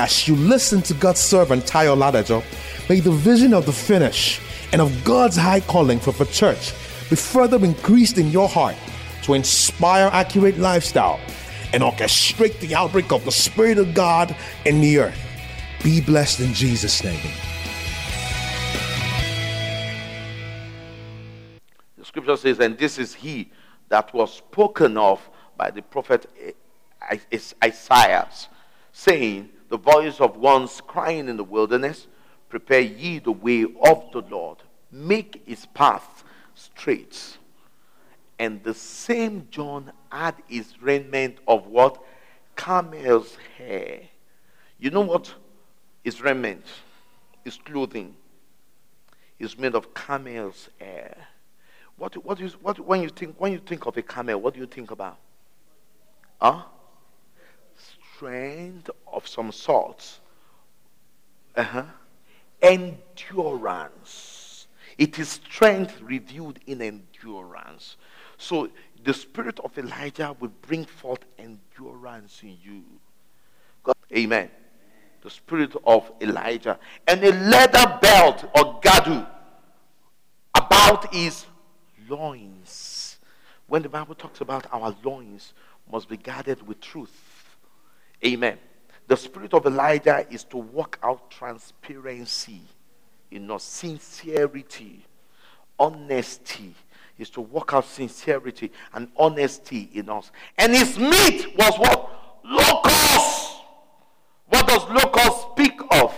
As you listen to God's servant Tayo Ladajo, may the vision of the finish and of God's high calling for the church be further increased in your heart to inspire accurate lifestyle and orchestrate the outbreak of the Spirit of God in the earth. Be blessed in Jesus' name. The scripture says, and this is he that was spoken of by the prophet eh, Isaiah, saying, the voice of ones crying in the wilderness, Prepare ye the way of the Lord, make his path straight. And the same John had his raiment of what? Camel's hair. You know what? His raiment, his clothing is made of camel's hair. What, what is, what, when, you think, when you think of a camel, what do you think about? Huh? Strength of some sort. Uh-huh. Endurance. It is strength revealed in endurance. So the spirit of Elijah will bring forth endurance in you. God, amen. The spirit of Elijah. And a leather belt or gadu about his loins. When the Bible talks about our loins, must be guarded with truth Amen. The spirit of Elijah is to work out transparency, you know, sincerity, honesty. Is to work out sincerity and honesty in us. And his meat was what? Locusts. What does locusts speak of?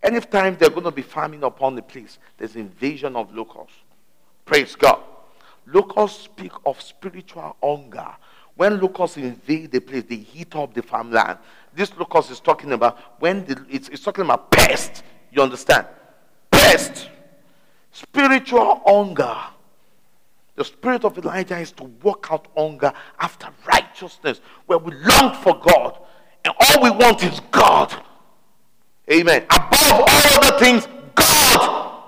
Anytime they're going to be farming upon the place, there's invasion of locusts. Praise God. Locusts speak of spiritual hunger when locusts invade the place, they heat up the farmland. This locust is talking about when the, it's, it's talking about pest. You understand? Pest. Spiritual hunger. The spirit of Elijah is to work out hunger after righteousness, where we long for God, and all we want is God. Amen. Above all other things, God.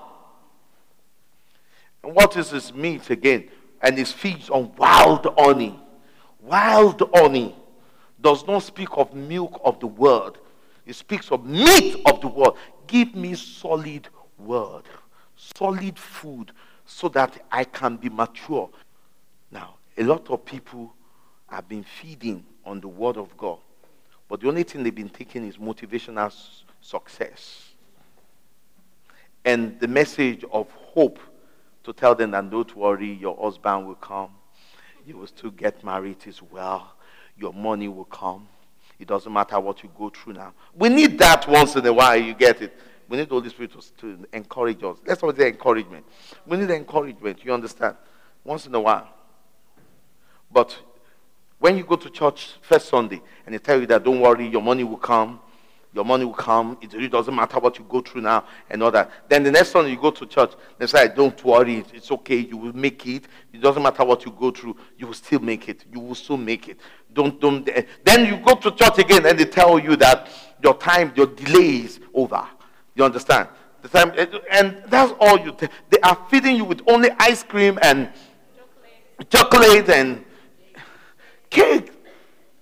And what is his meat again? And his feeds on wild honey. Wild honey does not speak of milk of the word, it speaks of meat of the word. Give me solid word, solid food, so that I can be mature. Now, a lot of people have been feeding on the word of God, but the only thing they've been taking is motivational success and the message of hope to tell them that don't worry, your husband will come you will still get married as well. Your money will come. It doesn't matter what you go through now. We need that once in a while, you get it. We need the Holy Spirit to, encourage us. Let's always say encouragement. We need encouragement, you understand? Once in a while. But when you go to church first Sunday and they tell you that don't worry, your money will come, your money will come. It really doesn't matter what you go through now and all that. Then the next time you go to church, they say, Don't worry, it's okay, you will make it. It doesn't matter what you go through, you will still make it. You will still make it. Don't, don't. Eh. Then you go to church again and they tell you that your time, your delay is over. You understand? The time, eh, and that's all you. T- they are feeding you with only ice cream and chocolate, chocolate and cake.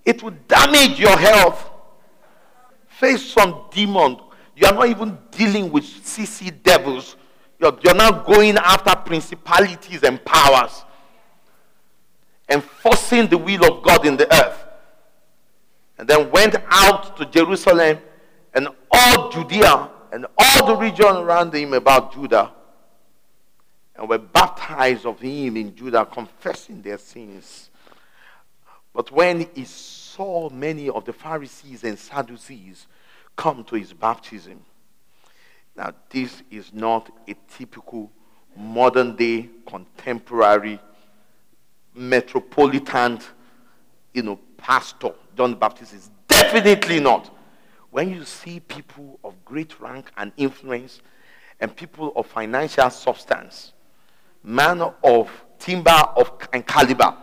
It will damage your health face some demon. You are not even dealing with CC devils. You're, you're now going after principalities and powers, enforcing the will of God in the earth. And then went out to Jerusalem and all Judea and all the region around him about Jordan and were baptized of him in Jordan, confessing their sins. But when he saw many of the Pharisees and Sadducees come to his baptism. Now, this is not a typical modern day, contemporary, metropolitan, you know, pastor. John the Baptist is definitely not. When you see people of great rank and influence and people of financial substance, man of timber of, and caliber,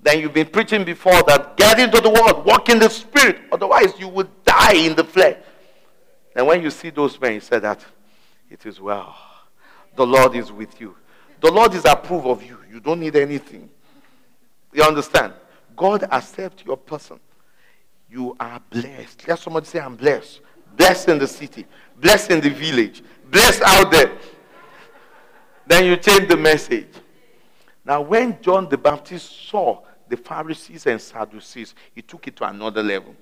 then you've been preaching before that get into the word, walk in the spirit, otherwise you will die in the flesh. And when you see those men, you say that it is well. The Lord is with you. The Lord is approve of you. You don't need anything. You understand? God accepts your person. You are blessed. Let somebody say, I'm blessed. Blessed in the city, blessed in the village, blessed out there. Then you change the message. Now, when John the Baptist saw the Pharisees and Sadducees, he took it to another level.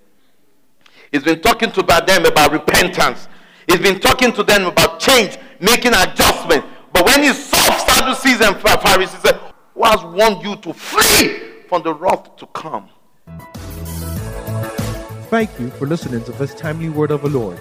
He's been talking to them about repentance. He's been talking to them about change, making adjustment. But when he saw Sadducees and Pharisees, he said, Who has warned you to flee from the wrath to come? Thank you for listening to this timely word of the Lord.